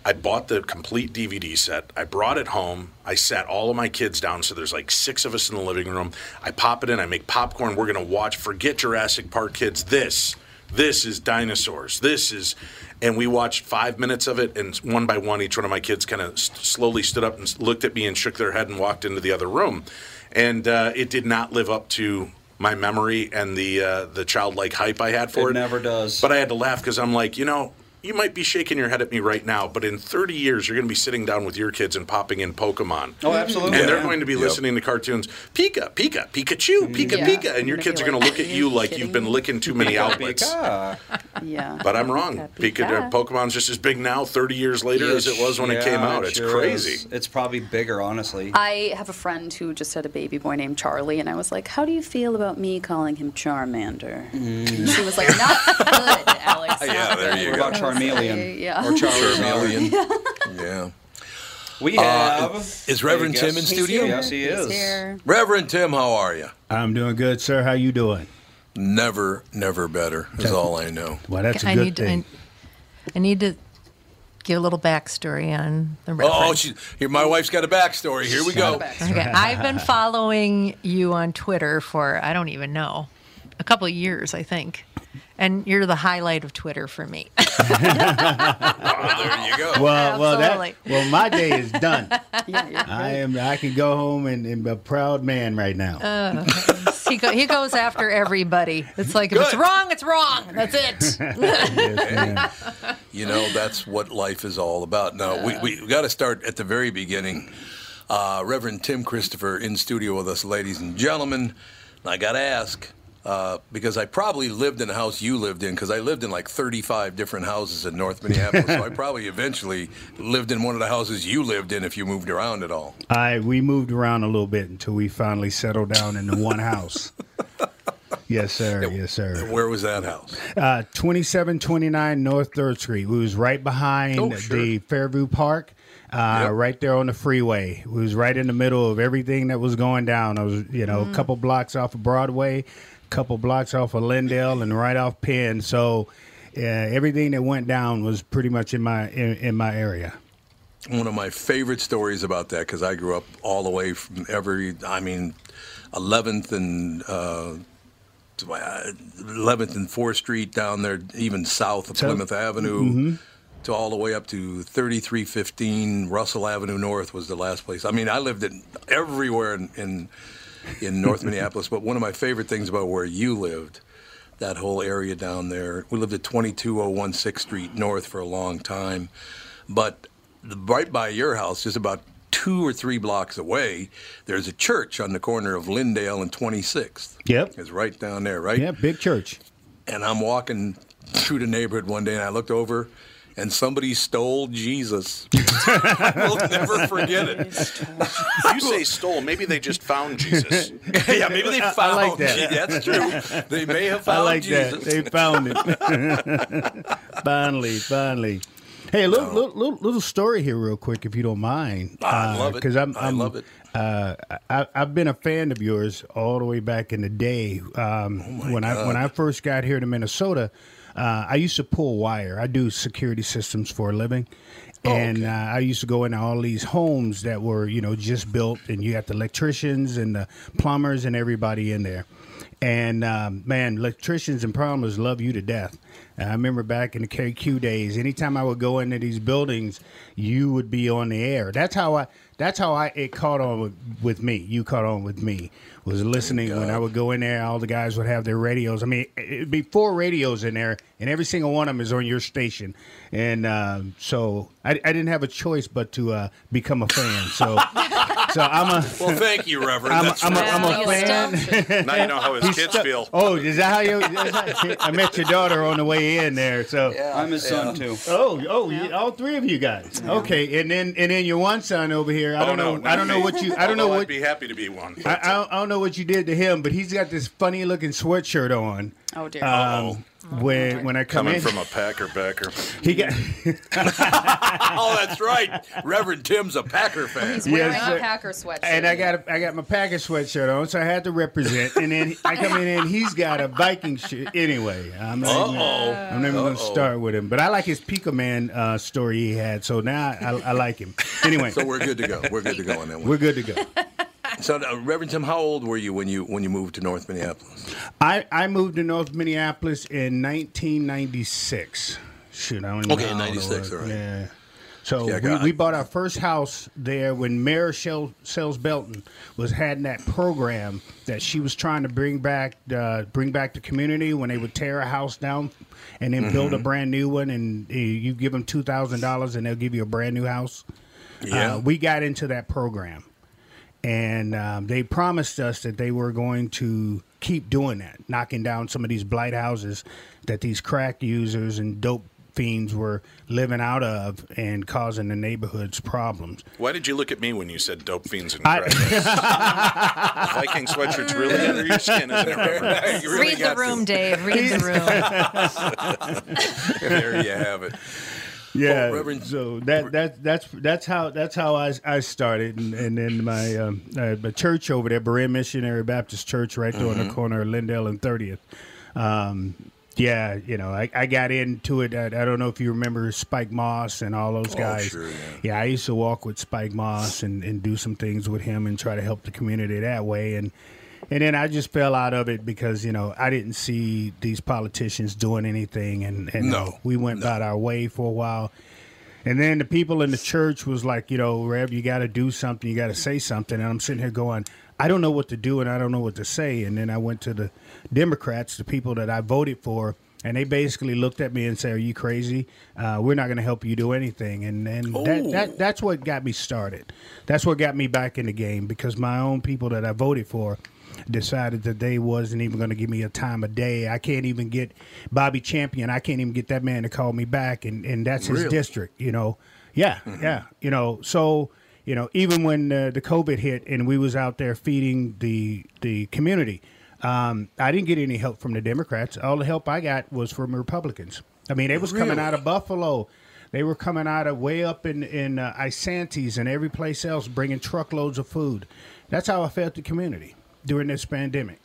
I bought the complete DVD set. I brought it home. I sat all of my kids down. So there's like six of us in the living room. I pop it in. I make popcorn. We're gonna watch. Forget Jurassic Park, kids. This, this is dinosaurs. This is, and we watched five minutes of it. And one by one, each one of my kids kind of s- slowly stood up and looked at me and shook their head and walked into the other room. And uh, it did not live up to my memory and the uh, the childlike hype I had for It it. never does. But I had to laugh because I'm like, you know, you might be shaking your head at me right now, but in 30 years, you're going to be sitting down with your kids and popping in Pokemon. Oh, absolutely. And they're yeah. going to be Yep. listening to cartoons, Pika, Pika, Pikachu, Pika, Yeah. Pika, and your They're kids are going to look at you you like kidding you've been licking too many outlets. Pika. Yeah. But I'm wrong. Pika, Pika, Pika. Pokemon's just as big now, 30 years later, as it was when it Yeah, came out. It's sure crazy. is. It's probably bigger, honestly. I have a friend who just had a baby boy named Charlie, and I was like, "How do you feel about me calling him Charmander?" And she was like, "Not good, Alex." Yeah, there you go. About Charmeleon? Yeah. Or Charizard? Charmeleon. yeah. We Uh, have. is Reverend Tim in guest. studio? Yes, he He's is. here. Reverend Tim, how are you? I'm doing good, sir. How you doing? Never, never better is all I know. Well, that's a I good need thing. To, I, I need to give a little backstory on the Oh, she, here, my wife's got a backstory. Here we go. Okay, I've been following you on Twitter for I don't even know a couple of years, I think, and you're the highlight of Twitter for me. Oh, there you go. well, well, that, well, my day is done. Yeah, you're I am. I can go home and, and be a proud man right now. Uh, he, go, he goes after everybody. It's like if it's wrong, it's wrong. That's it. Yes. You know, that's what life is all about. Now, we, we got to start at the very beginning. Uh, Reverend Tim Christopher in studio with us, ladies and gentlemen. And I got to ask, uh, because I probably lived in a house you lived in, because I lived in like 35 different houses in North Minneapolis. so I probably eventually lived in one of the houses you lived in if you moved around at all. I we moved around a little bit until we finally settled down into one house. Yes, sir. Yes, sir. Where was that house? Uh, 2729 North Third Street. We was right behind Oh, sure. the Fairview Park, uh, Yep. right there on the freeway. We was right in the middle of everything that was going down. I was, you know, a couple blocks off of Broadway, a couple blocks off of Lyndale and right off Penn. So uh, everything that went down was pretty much in my in, in my area. One of my favorite stories about that, because I grew up all the way from every, I mean, 11th and uh, 11th and 4th Street down there, even south of So- Plymouth Avenue, to all the way up to 3315 Russell Avenue North was the last place. I mean, I lived in everywhere in in, in North Minneapolis, but one of my favorite things about where you lived, that whole area down there, we lived at 2201 6th Street North for a long time, but the, right by your house, just about two or three blocks away, there's a church on the corner of Lyndale and 26th. Yep. It's right down there, right? Yeah, big church. And I'm walking through the neighborhood one day, and I looked over, and somebody stole Jesus. we'll never forget it. you say stole, maybe they just found Jesus. yeah, maybe they I- I found like that. Je- That's true. They may have found I like Jesus. that. They found it. finally, finally. Hey, a little, little, little, little story here, real quick, if you don't mind. I love it. Because I'm, I I'm, love it. Uh, I, I've been a fan of yours all the way back in the day. Um, Oh when I when I first got here to Minnesota, uh, I used to pull wire. I do security systems for a living. Oh, And uh, I used to go into all these homes that were, you know, just built, and you got the electricians and the plumbers and everybody in there. And um, man, electricians and plumbers love you to death. And I remember back in the KQ days, anytime I would go into these buildings, you would be on the air. That's how I. That's how I it caught on with, with me. You caught on with me. Was listening when I would go in there. All the guys would have their radios. I mean, it'd be four radios in there, and every single one of them is on your station. And um, so I, I didn't have a choice but to uh, become a fan. So, so I'm a. Well, thank you, Reverend. I'm, a- That's I'm, a, right. I'm a fan. Now you know how his He's kids stu- feel. Oh, is that how you? is that- I met your daughter on the way in there. So yeah, I'm his son too. Oh, oh, you- all three of you guys. Okay, and then and then your one son over here. I Oh, don't no, know. not I don't know what you. I don't know what. I'd be happy to be one. I, I, don't, I don't know what you did to him, but he's got this funny looking sweatshirt on. Oh dear. Um, when when I come Coming in, from a Packer backer. he got oh, that's right. Reverend Tim's a Packer fan. He's wearing Yes, a. Packer sweatshirt. and I got a, I got my Packer sweatshirt on, so I had to represent. And then I come in and he's got a Viking shirt. Anyway, I'm not even, Uh-oh. I'm never going to start with him, but I like his Pico Man uh, story he had. So now I, I like him. Anyway, So we're good to go. We're good to go on that one. we're good to go. So, uh, Reverend Tim, how old were you when you when you moved to North Minneapolis? I, I moved to North Minneapolis in 1996. Shoot, I don't even Okay, know I 96, all right. Yeah. So Yeah, we, we bought our first house there when Mayor Shell, Sayles Belton was had that program that she was trying to bring back uh, bring back the community when they would tear a house down and then build a Mm-hmm. brand new one and uh, you give them two thousand dollars and they'll give you a brand new house. Yeah. Uh, we got into that program and um, they promised us that they were going to keep doing that, knocking down some of these blight houses that these crack users and dope fiends were living out of and causing the neighborhoods problems. Why did you look at me when you said dope fiends and I- crackheads? Viking sweatshirt's really under your skin, isn't it, Reverend? You really Read the got to. room, Dave. Read the room. There you have it. Yeah, Oh, Reverend- so that that that's that's how that's how I, I started, and, and then my um, uh, my church over there, Berea Missionary Baptist Church, right there Mm-hmm. on the corner of Lyndale and Thirtieth. Um, yeah, you know, I, I got into it. I, I don't know if you remember Spike Moss and all those Oh, guys. sure, yeah. I used to walk with Spike Moss and, and do some things with him and try to help the community that way. And and then I just fell out of it because you know I didn't see these politicians doing anything, and and uh, No, we went about our way for a while. And then the people in the church was like, you know, Rev, you got to do something. You got to say something. And I'm sitting here going, I don't know what to do and I don't know what to say. And then I went to the Democrats, the people that I voted for, and they basically looked at me and said, "Are you crazy? Uh, we're not going to help you do anything." And and that, that that's what got me started. That's what got me back in the game because my own people that I voted for decided that they wasn't even going to give me a time of day. I can't even get Bobby Champion. I can't even get that man to call me back, and and that's his Really? district. You know, yeah, yeah. You know, so you know, even when uh, the COVID hit and we was out there feeding the the community, um, I didn't get any help from the Democrats. All the help I got was from Republicans. I mean, they was coming out of Buffalo. They were coming out of way up in in uh, Isantes and every place else, bringing truckloads of food. That's how I felt the community during this pandemic.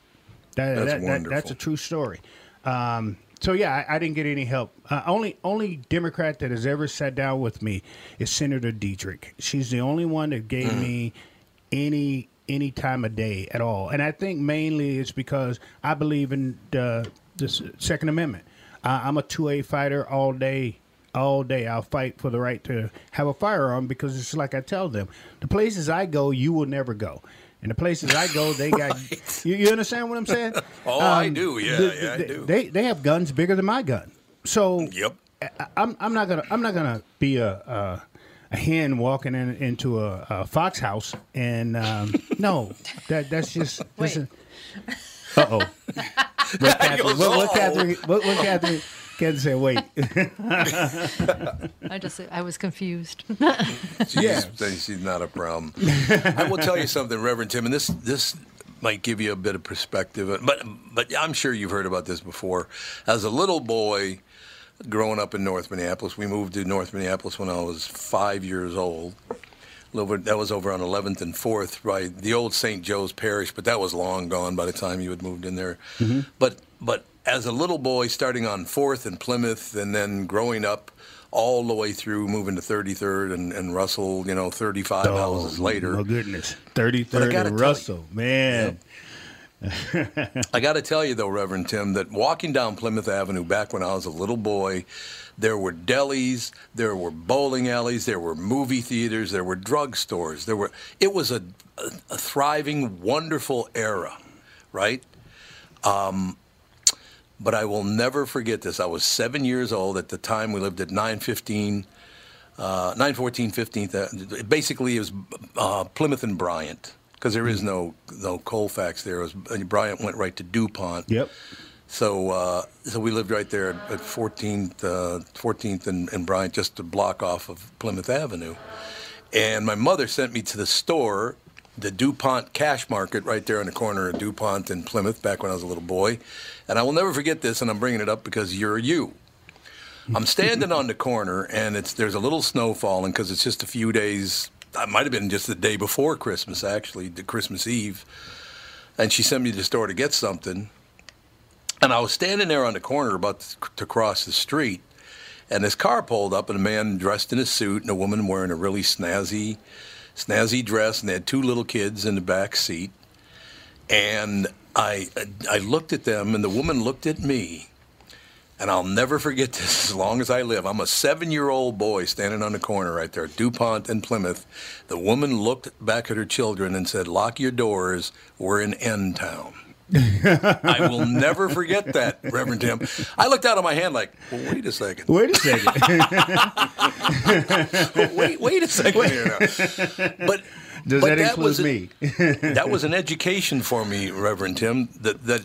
That, That's that- that- that's a true story. Um, so yeah, I, I didn't get any help. Uh, only only Democrat that has ever sat down with me is Senator Diedrich. She's the only one that gave Mm. me any any time of day at all, and I think mainly it's because I believe in the the Second Amendment. Uh, I'm a two A fighter all day. All day, I'll fight for the right to have a firearm because it's like I tell them: the places I go, you will never go, and the places I go, they got. You, you understand what I'm saying? Oh, I do. Yeah, yeah, I do. They they have guns bigger than my gun. So Yep. I, I'm I'm not gonna I'm not gonna be a a, a hen walking in, into a, a fox house and um, no that that's just Wait. uh oh. What Catherine? What, what Catherine? What, what Catherine? Ken said, "Wait." I just I was confused. She's, she's not a problem. I will tell you something, Reverend Tim, and this this might give you a bit of perspective, but but I'm sure you've heard about this before. As a little boy, growing up in North Minneapolis, we moved to North Minneapolis when I was five years old. Over, that was over on 11th and 4th, right? The old St. Joe's Parish, but that was long gone by the time you had moved in there. Mm-hmm. But but as a little boy, starting on 4th and Plymouth, and then growing up all the way through, moving to 33rd and, and Russell, you know, 35 houses later. Oh goodness, 33rd and tell you- Russell, man. I got to tell you, though, Reverend Tim, that walking down Plymouth Avenue back when I was a little boy, there were delis, there were bowling alleys, there were movie theaters, there were drugstores. There were. It was a, a, a thriving, wonderful era, right? Um, but I will never forget this. I was seven years old at the time. We lived at 915, uh, 914 15th. Uh, basically, it was uh, Plymouth and Bryant because there is no no Colfax there. It was, Bryant went right to DuPont. Yep. So uh, so we lived right there at 14th, uh, 14th and, and Bryant, just a block off of Plymouth Avenue. And my mother sent me to the store, the DuPont Cash Market, right there on the corner of DuPont and Plymouth, back when I was a little boy. And I will never forget this, and I'm bringing it up because you're you. I'm standing on the corner, and it's there's a little snow falling because it's just a few days. It might have been just the day before Christmas, actually, the Christmas Eve. And she sent me to the store to get something. And I was standing there on the corner about to cross the street, and this car pulled up, and a man dressed in a suit and a woman wearing a really snazzy, snazzy dress, and they had two little kids in the back seat. And I, I looked at them, and the woman looked at me, and I'll never forget this as long as I live. I'm a seven-year-old boy standing on the corner right there, DuPont and Plymouth. The woman looked back at her children and said, "Lock your doors. We're in N Town." I will never forget that, Reverend Tim. I looked out of my hand like, well, wait a second. Wait a second. wait, wait a second now. But Does but that include was a- me? that was an education for me, Reverend Tim. That that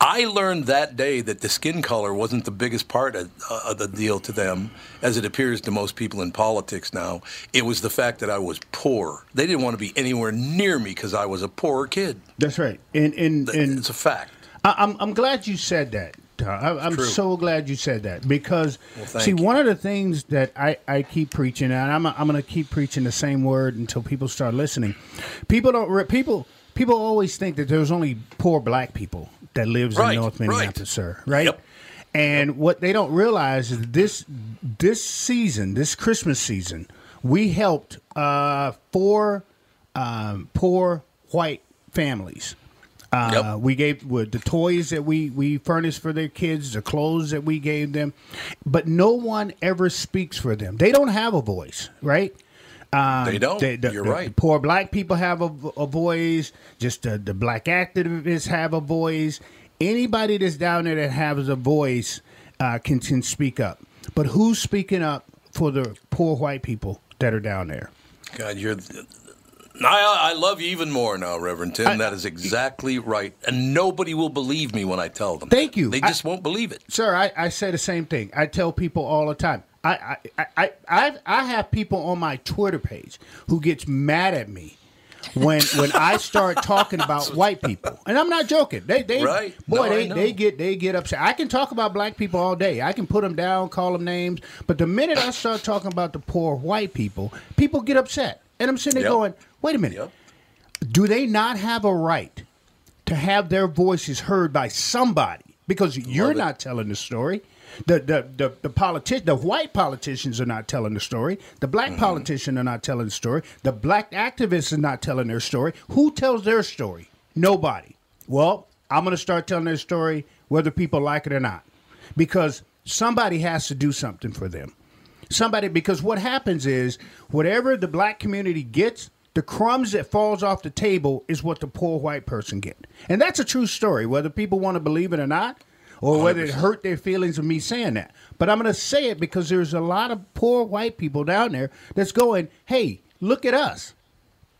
I learned that day that the skin color wasn't the biggest part of, uh, of the deal to them, as it appears to most people in politics now. It was the fact that I was poor. They didn't want to be anywhere near me because I was a poor kid. That's right. And and, and it's a fact. I, I'm I'm glad you said that. I, I'm True. so glad you said that because Well, see you. one of the things that I, I keep preaching and I'm I'm going to keep preaching the same word until people start listening. People don't people people always think that there's only poor black people that lives Right, in North right. Minneapolis, sir. Right. And what they don't realize is this this season, this Christmas season, we helped uh, four um, poor white families. Uh, We gave with the toys that we we furnished for their kids, the clothes that we gave them, but no one ever speaks for them. They don't have a voice, right? Um, They don't. the- You're the right. Poor black people have a, a voice. Just the, the black activists have a voice. Anybody that's down there that has a voice uh, can can speak up. But who's speaking up for the poor white people that are down there? God, you're. I, I love you even more now, Reverend Tim. that is exactly right. And nobody will believe me when I tell them. Thank you. They I- just won't believe it. Sir, I, I say the same thing. I tell people all the time. I I, I, I, I have people on my Twitter page who gets mad at me when when I start talking about white people. And I'm not joking. They they Right. boy No, they, they get they get upset. I can talk about black people all day. I can put them down, call them names, but the minute I start talking about the poor white people, people get upset. And I'm sitting there Yep. going, "Wait a minute. Do they not have a right to have their voices heard by somebody because you're it. not telling the story. The the the the politi- the white politicians are not telling the story. The black Mm-hmm. politicians are not telling the story. The black activists are not telling their story. Who tells their story? Nobody. Well, I'm going to start telling their story whether people like it or not. Because somebody has to do something for them. Somebody because what happens is whatever the black community gets, the crumbs that falls off the table is what the poor white person get. And that's a true story, whether people want to believe it or not, or whether it 100%. hurt their feelings of me saying that. But I'm going to say it because there's a lot of poor white people down there that's going, "Hey, look at us."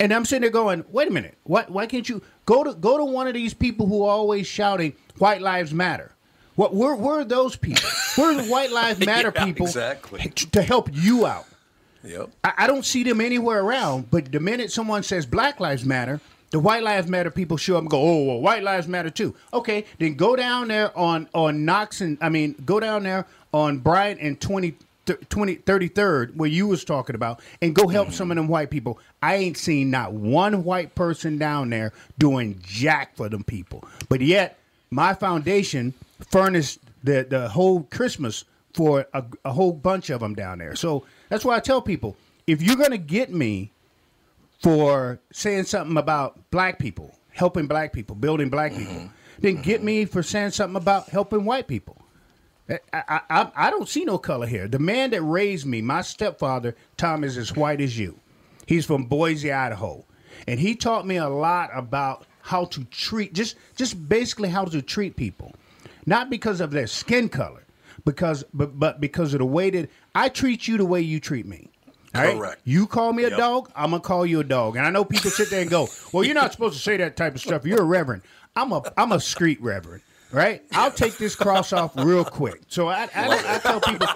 And I'm sitting there going, "Wait a minute. Why why can't you go to go to one of these people who are always shouting white lives matter?" What? Where, where are those people? Where are the White Lives Matter Yeah, people exactly. to help you out? Yep. I, I don't see them anywhere around. But the minute someone says Black Lives Matter, the White Lives Matter people show up and go, "Oh, well, White Lives Matter too." Okay, then go down there on on Knox and I mean, go down there on Bryant and 20, th- 20 33rd where you was talking about, and go help some of them white people. I ain't seen not one white person down there doing jack for them people. But yet, my foundation furnished the the whole Christmas for a, a whole bunch of them down there. So that's why I tell people if you're gonna get me for saying something about black people, helping black people, building black mm-hmm. people, then get mm-hmm. me for saying something about helping white people. I, I, I, I don't see no color here. The man that raised me, my stepfather, Tom, is as white as you. He's from Boise, Idaho, and he taught me a lot about how to treat just just basically how to treat people, not because of their skin color, because but but because of the way that I treat you the way you treat me. All right? Correct. You call me a dog, I'm gonna call you a dog. And I know people sit there and go, "Well, you're not supposed to say that type of stuff. You're a reverend." I'm a I'm a street reverend, right? I'll take this cross off real quick. So I I, don't- I tell people,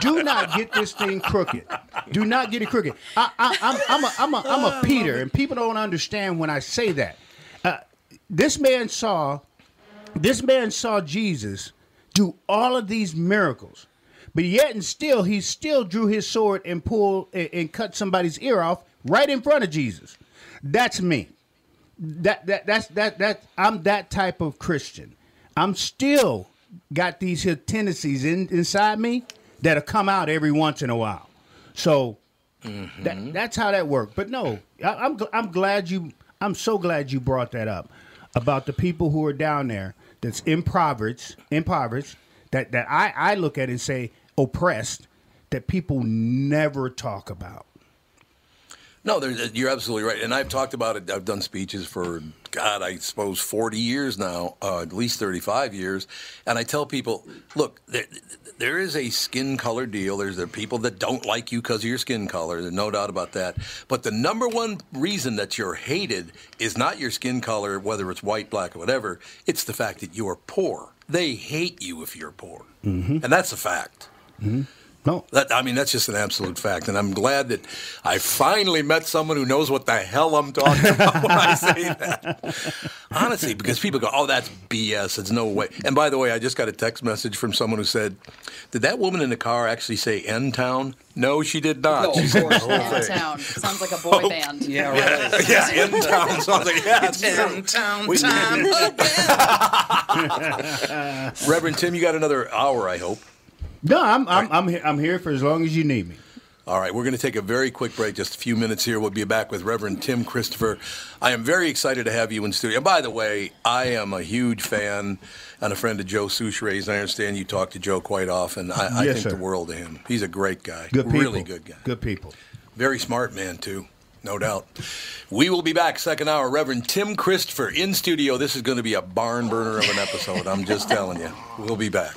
do not get this thing crooked. Do not get it crooked. I, I, I'm I'm a I'm a I'm a Peter, and people don't understand when I say that. Uh, this man saw this man saw Jesus do all of these miracles, but yet and still he still drew his sword and pulled and, and cut somebody's ear off right in front of Jesus. That's me. That that that's that that I'm that type of Christian. I'm still got these here tendencies in, inside me that'll come out every once in a while. So mm-hmm. that, that's how that worked. But no, I, I'm I'm glad you. I'm so glad you brought that up about the people who are down there that's impoverished, impoverished. That that I I look at and say oppressed. That people never talk about. No, you're absolutely right. And I've talked about it. I've done speeches for, God, I suppose 40 years now, uh, at least 35 years. And I tell people, look, there, there is a skin color deal. There's there are people that don't like you because of your skin color. There's no doubt about that. But the number one reason that you're hated is not your skin color, whether it's white, black, or whatever. It's the fact that you're poor. They hate you if you're poor. Mm-hmm. And that's a fact. Mm-hmm. No, that I mean that's just an absolute fact, and I'm glad that I finally met someone who knows what the hell I'm talking about when I say that. Honestly, because people go, "Oh, that's BS. It's no way." And by the way, I just got a text message from someone who said, "Did that woman in the car actually say N Town?" No, she did not. No, she of said the whole N thing. Town. Sounds like a boy oh, band. Yeah, right. yeah, N Town sounds like yeah, it's N Town time Reverend Tim, you got another hour, I hope. No, I'm I'm I'm, he- I'm here for as long as you need me. All right, we're going to take a very quick break, just a few minutes here. We'll be back with Reverend Tim Christopher. I am very excited to have you in studio. And by the way, I am a huge fan and a friend of Joe Soucheray's. I understand you talk to Joe quite often. I, I Yes, think sir. the world of him. He's a great guy. Good people. Really good guy. Good people. Very smart man, too. No doubt. We will be back second hour. Reverend Tim Christopher in studio. This is going to be a barn burner of an episode. I'm just telling you. We'll be back.